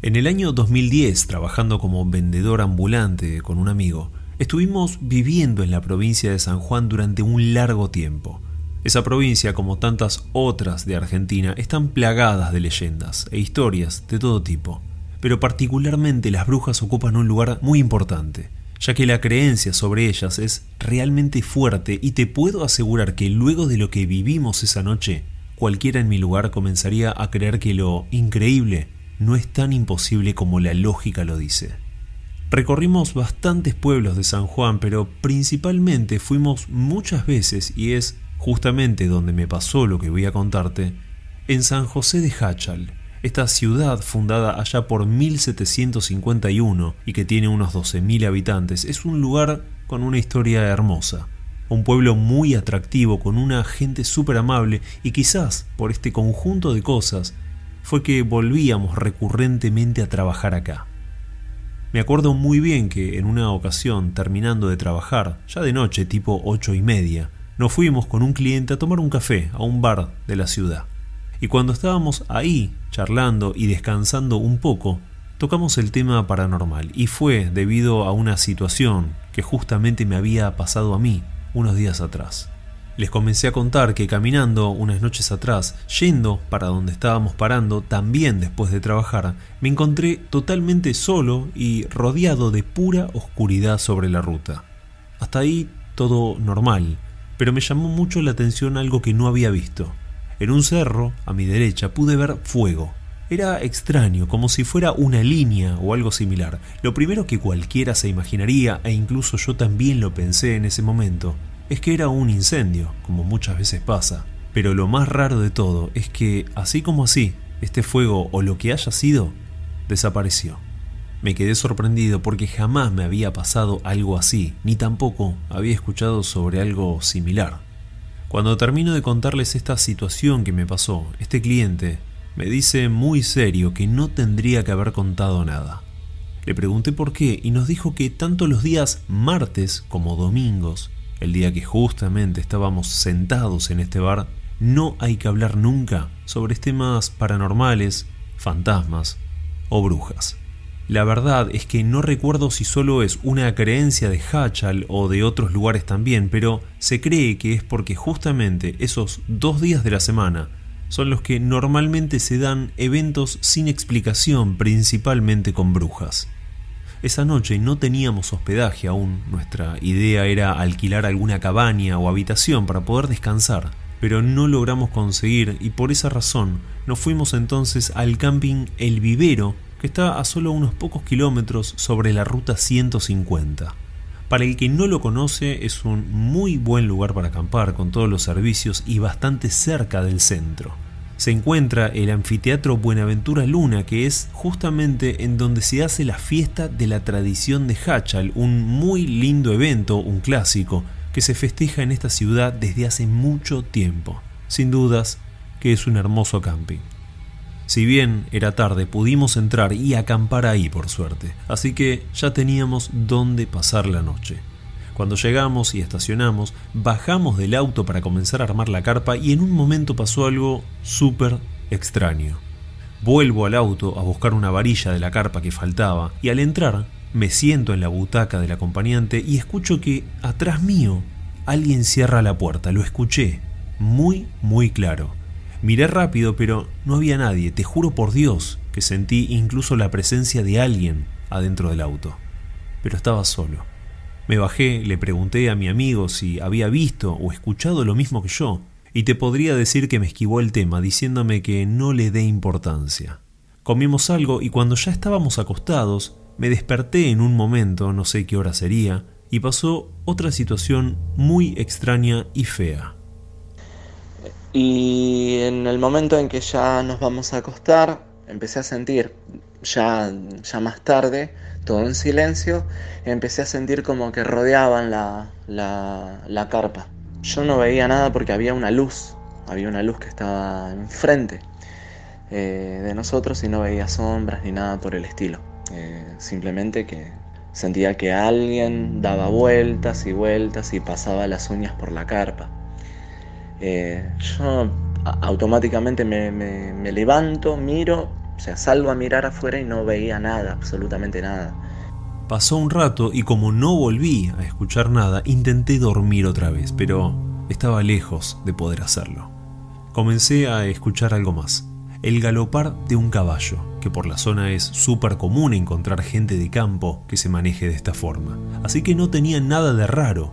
En el año 2010, trabajando como vendedor ambulante con un amigo, estuvimos viviendo en la provincia de San Juan durante un largo tiempo. Esa provincia, como tantas otras de Argentina, están plagadas de leyendas e historias de todo tipo, pero particularmente las brujas ocupan un lugar muy importante, ya que la creencia sobre ellas es realmente fuerte y te puedo asegurar que luego de lo que vivimos esa noche, cualquiera en mi lugar comenzaría a creer que lo increíble no es tan imposible como la lógica lo dice. Recorrimos bastantes pueblos de San Juan, pero principalmente fuimos muchas veces, y es justamente donde me pasó lo que voy a contarte, en San José de Hachal, esta ciudad fundada allá por 1751 y que tiene unos 12.000 habitantes, es un lugar con una historia hermosa. Un pueblo muy atractivo, con una gente súper amable y quizás por este conjunto de cosas fue que volvíamos recurrentemente a trabajar acá. Me acuerdo muy bien que en una ocasión, terminando de trabajar, ya de noche tipo ocho y media, nos fuimos con un cliente a tomar un café a un bar de la ciudad. Y cuando estábamos ahí, charlando y descansando un poco, tocamos el tema paranormal y fue debido a una situación que justamente me había pasado a mí unos días atrás. Les comencé a contar que caminando unas noches atrás, yendo para donde estábamos parando, también después de trabajar, me encontré totalmente solo y rodeado de pura oscuridad sobre la ruta. Hasta ahí todo normal, pero me llamó mucho la atención algo que no había visto. En un cerro, a mi derecha, pude ver fuego. Era extraño, como si fuera una línea o algo similar. Lo primero que cualquiera se imaginaría, e incluso yo también lo pensé en ese momento, es que era un incendio, como muchas veces pasa. Pero lo más raro de todo es que, así como así, este fuego o lo que haya sido, desapareció. Me quedé sorprendido porque jamás me había pasado algo así, ni tampoco había escuchado sobre algo similar. Cuando termino de contarles esta situación que me pasó, este cliente me dice muy serio que no tendría que haber contado nada. Le pregunté por qué y nos dijo que tanto los días martes como domingos el día que justamente estábamos sentados en este bar, no hay que hablar nunca sobre temas paranormales, fantasmas o brujas. La verdad es que no recuerdo si solo es una creencia de Hachal o de otros lugares también, pero se cree que es porque justamente esos dos días de la semana son los que normalmente se dan eventos sin explicación, principalmente con brujas. Esa noche no teníamos hospedaje aún, nuestra idea era alquilar alguna cabaña o habitación para poder descansar, pero no logramos conseguir y por esa razón nos fuimos entonces al camping El Vivero, que está a solo unos pocos kilómetros sobre la ruta 150. Para el que no lo conoce es un muy buen lugar para acampar con todos los servicios y bastante cerca del centro se encuentra el anfiteatro Buenaventura Luna, que es justamente en donde se hace la fiesta de la tradición de Hachal, un muy lindo evento, un clásico, que se festeja en esta ciudad desde hace mucho tiempo. Sin dudas que es un hermoso camping. Si bien era tarde, pudimos entrar y acampar ahí por suerte, así que ya teníamos dónde pasar la noche. Cuando llegamos y estacionamos, bajamos del auto para comenzar a armar la carpa y en un momento pasó algo súper extraño. Vuelvo al auto a buscar una varilla de la carpa que faltaba y al entrar me siento en la butaca del acompañante y escucho que atrás mío alguien cierra la puerta. Lo escuché muy, muy claro. Miré rápido, pero no había nadie. Te juro por Dios que sentí incluso la presencia de alguien adentro del auto. Pero estaba solo. Me bajé, le pregunté a mi amigo si había visto o escuchado lo mismo que yo, y te podría decir que me esquivó el tema diciéndome que no le dé importancia. Comimos algo y cuando ya estábamos acostados, me desperté en un momento, no sé qué hora sería, y pasó otra situación muy extraña y fea. Y en el momento en que ya nos vamos a acostar, empecé a sentir, ya, ya más tarde, todo en silencio, empecé a sentir como que rodeaban la, la, carpa. Yo no veía nada porque había una luz, había una luz que estaba enfrente eh, de nosotros y no veía sombras ni nada por el estilo. Eh, simplemente que sentía que alguien daba vueltas y vueltas y pasaba las uñas por la carpa. Eh, yo automáticamente me, me levanto, miro O sea, salgo a mirar afuera y no veía nada, absolutamente nada. Pasó un rato y como no volví a escuchar nada, intenté dormir otra vez, pero estaba lejos de poder hacerlo. Comencé a escuchar algo más. El galopar de un caballo, que por la zona es súper común encontrar gente de campo que se maneje de esta forma. Así que no tenía nada de raro.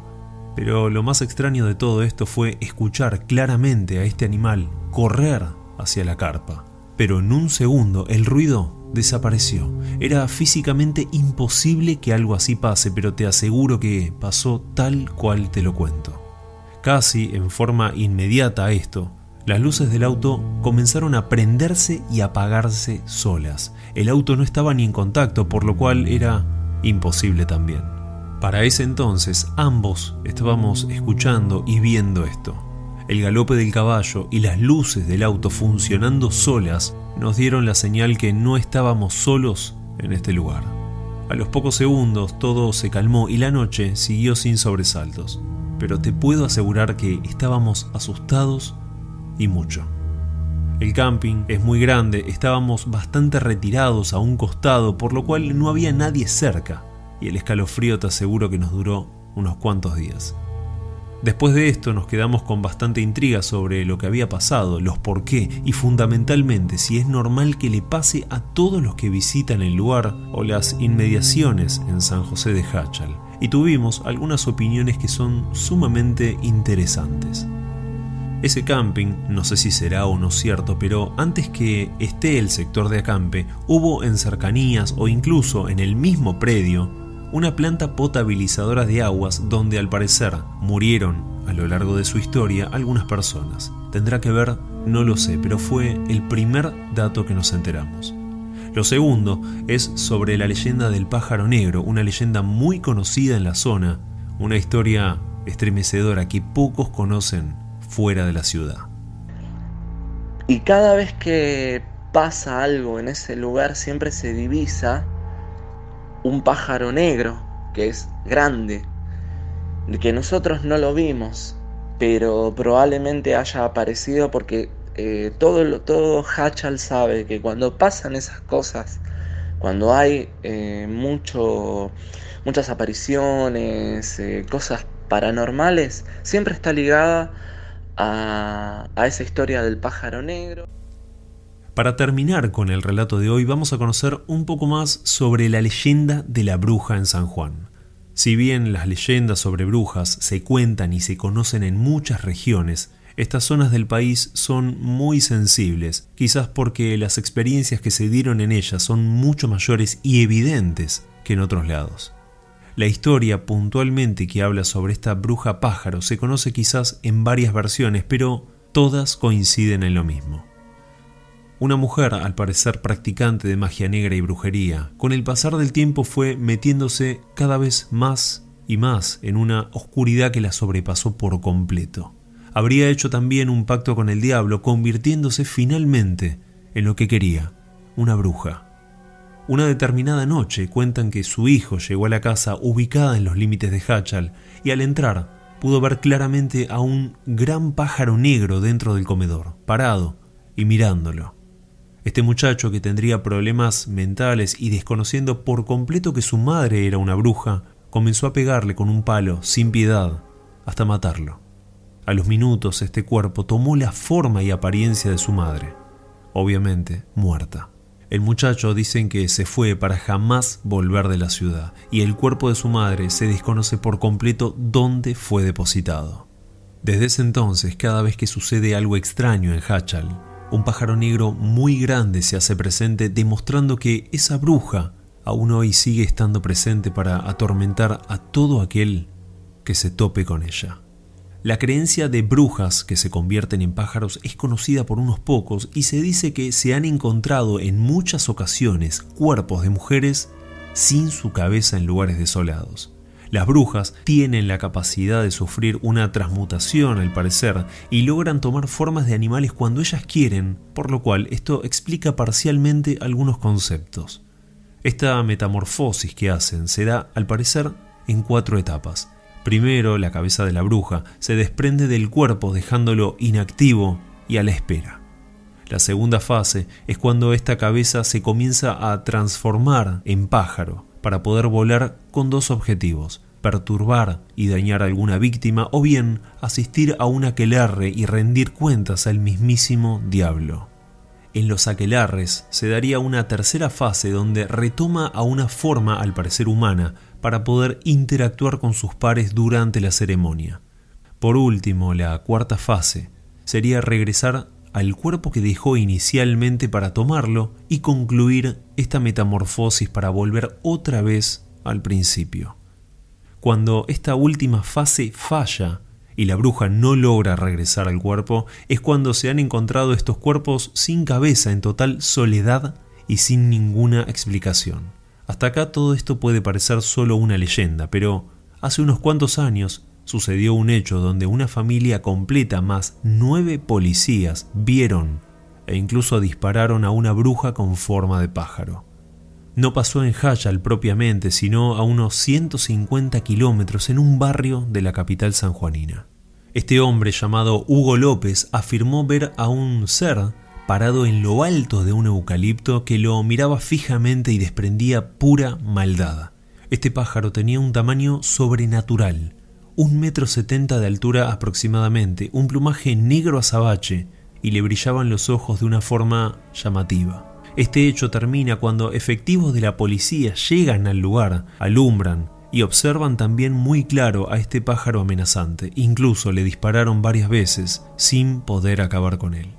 Pero lo más extraño de todo esto fue escuchar claramente a este animal correr hacia la carpa. Pero en un segundo el ruido desapareció. Era físicamente imposible que algo así pase, pero te aseguro que pasó tal cual te lo cuento. Casi en forma inmediata a esto, las luces del auto comenzaron a prenderse y apagarse solas. El auto no estaba ni en contacto, por lo cual era imposible también. Para ese entonces ambos estábamos escuchando y viendo esto. El galope del caballo y las luces del auto funcionando solas nos dieron la señal que no estábamos solos en este lugar. A los pocos segundos todo se calmó y la noche siguió sin sobresaltos, pero te puedo asegurar que estábamos asustados y mucho. El camping es muy grande, estábamos bastante retirados a un costado, por lo cual no había nadie cerca, y el escalofrío te aseguro que nos duró unos cuantos días. Después de esto nos quedamos con bastante intriga sobre lo que había pasado, los por qué y fundamentalmente si es normal que le pase a todos los que visitan el lugar o las inmediaciones en San José de Hachal. Y tuvimos algunas opiniones que son sumamente interesantes. Ese camping, no sé si será o no cierto, pero antes que esté el sector de acampe, hubo en cercanías o incluso en el mismo predio una planta potabilizadora de aguas donde al parecer murieron a lo largo de su historia algunas personas. Tendrá que ver, no lo sé, pero fue el primer dato que nos enteramos. Lo segundo es sobre la leyenda del pájaro negro, una leyenda muy conocida en la zona, una historia estremecedora que pocos conocen fuera de la ciudad. Y cada vez que pasa algo en ese lugar siempre se divisa un pájaro negro que es grande, que nosotros no lo vimos, pero probablemente haya aparecido porque eh, todo, todo Hachal sabe que cuando pasan esas cosas, cuando hay eh, mucho, muchas apariciones, eh, cosas paranormales, siempre está ligada a, a esa historia del pájaro negro. Para terminar con el relato de hoy vamos a conocer un poco más sobre la leyenda de la bruja en San Juan. Si bien las leyendas sobre brujas se cuentan y se conocen en muchas regiones, estas zonas del país son muy sensibles, quizás porque las experiencias que se dieron en ellas son mucho mayores y evidentes que en otros lados. La historia puntualmente que habla sobre esta bruja pájaro se conoce quizás en varias versiones, pero todas coinciden en lo mismo. Una mujer, al parecer practicante de magia negra y brujería, con el pasar del tiempo fue metiéndose cada vez más y más en una oscuridad que la sobrepasó por completo. Habría hecho también un pacto con el diablo, convirtiéndose finalmente en lo que quería, una bruja. Una determinada noche cuentan que su hijo llegó a la casa ubicada en los límites de Hachal y al entrar pudo ver claramente a un gran pájaro negro dentro del comedor, parado y mirándolo. Este muchacho que tendría problemas mentales y desconociendo por completo que su madre era una bruja, comenzó a pegarle con un palo sin piedad hasta matarlo. A los minutos este cuerpo tomó la forma y apariencia de su madre, obviamente muerta. El muchacho dicen que se fue para jamás volver de la ciudad y el cuerpo de su madre se desconoce por completo dónde fue depositado. Desde ese entonces, cada vez que sucede algo extraño en Hachal, un pájaro negro muy grande se hace presente demostrando que esa bruja aún hoy sigue estando presente para atormentar a todo aquel que se tope con ella. La creencia de brujas que se convierten en pájaros es conocida por unos pocos y se dice que se han encontrado en muchas ocasiones cuerpos de mujeres sin su cabeza en lugares desolados. Las brujas tienen la capacidad de sufrir una transmutación al parecer y logran tomar formas de animales cuando ellas quieren, por lo cual esto explica parcialmente algunos conceptos. Esta metamorfosis que hacen se da al parecer en cuatro etapas. Primero, la cabeza de la bruja se desprende del cuerpo dejándolo inactivo y a la espera. La segunda fase es cuando esta cabeza se comienza a transformar en pájaro para poder volar con dos objetivos, perturbar y dañar a alguna víctima o bien asistir a un aquelarre y rendir cuentas al mismísimo diablo. En los aquelarres se daría una tercera fase donde retoma a una forma al parecer humana para poder interactuar con sus pares durante la ceremonia. Por último, la cuarta fase sería regresar al cuerpo que dejó inicialmente para tomarlo y concluir esta metamorfosis para volver otra vez al principio. Cuando esta última fase falla y la bruja no logra regresar al cuerpo, es cuando se han encontrado estos cuerpos sin cabeza, en total soledad y sin ninguna explicación. Hasta acá todo esto puede parecer solo una leyenda, pero hace unos cuantos años sucedió un hecho donde una familia completa más nueve policías vieron e incluso dispararon a una bruja con forma de pájaro. No pasó en Hayal propiamente, sino a unos 150 kilómetros en un barrio de la capital sanjuanina. Este hombre llamado Hugo López afirmó ver a un ser parado en lo alto de un eucalipto que lo miraba fijamente y desprendía pura maldad. Este pájaro tenía un tamaño sobrenatural, un metro setenta de altura aproximadamente, un plumaje negro azabache y le brillaban los ojos de una forma llamativa. Este hecho termina cuando efectivos de la policía llegan al lugar, alumbran y observan también muy claro a este pájaro amenazante. Incluso le dispararon varias veces sin poder acabar con él.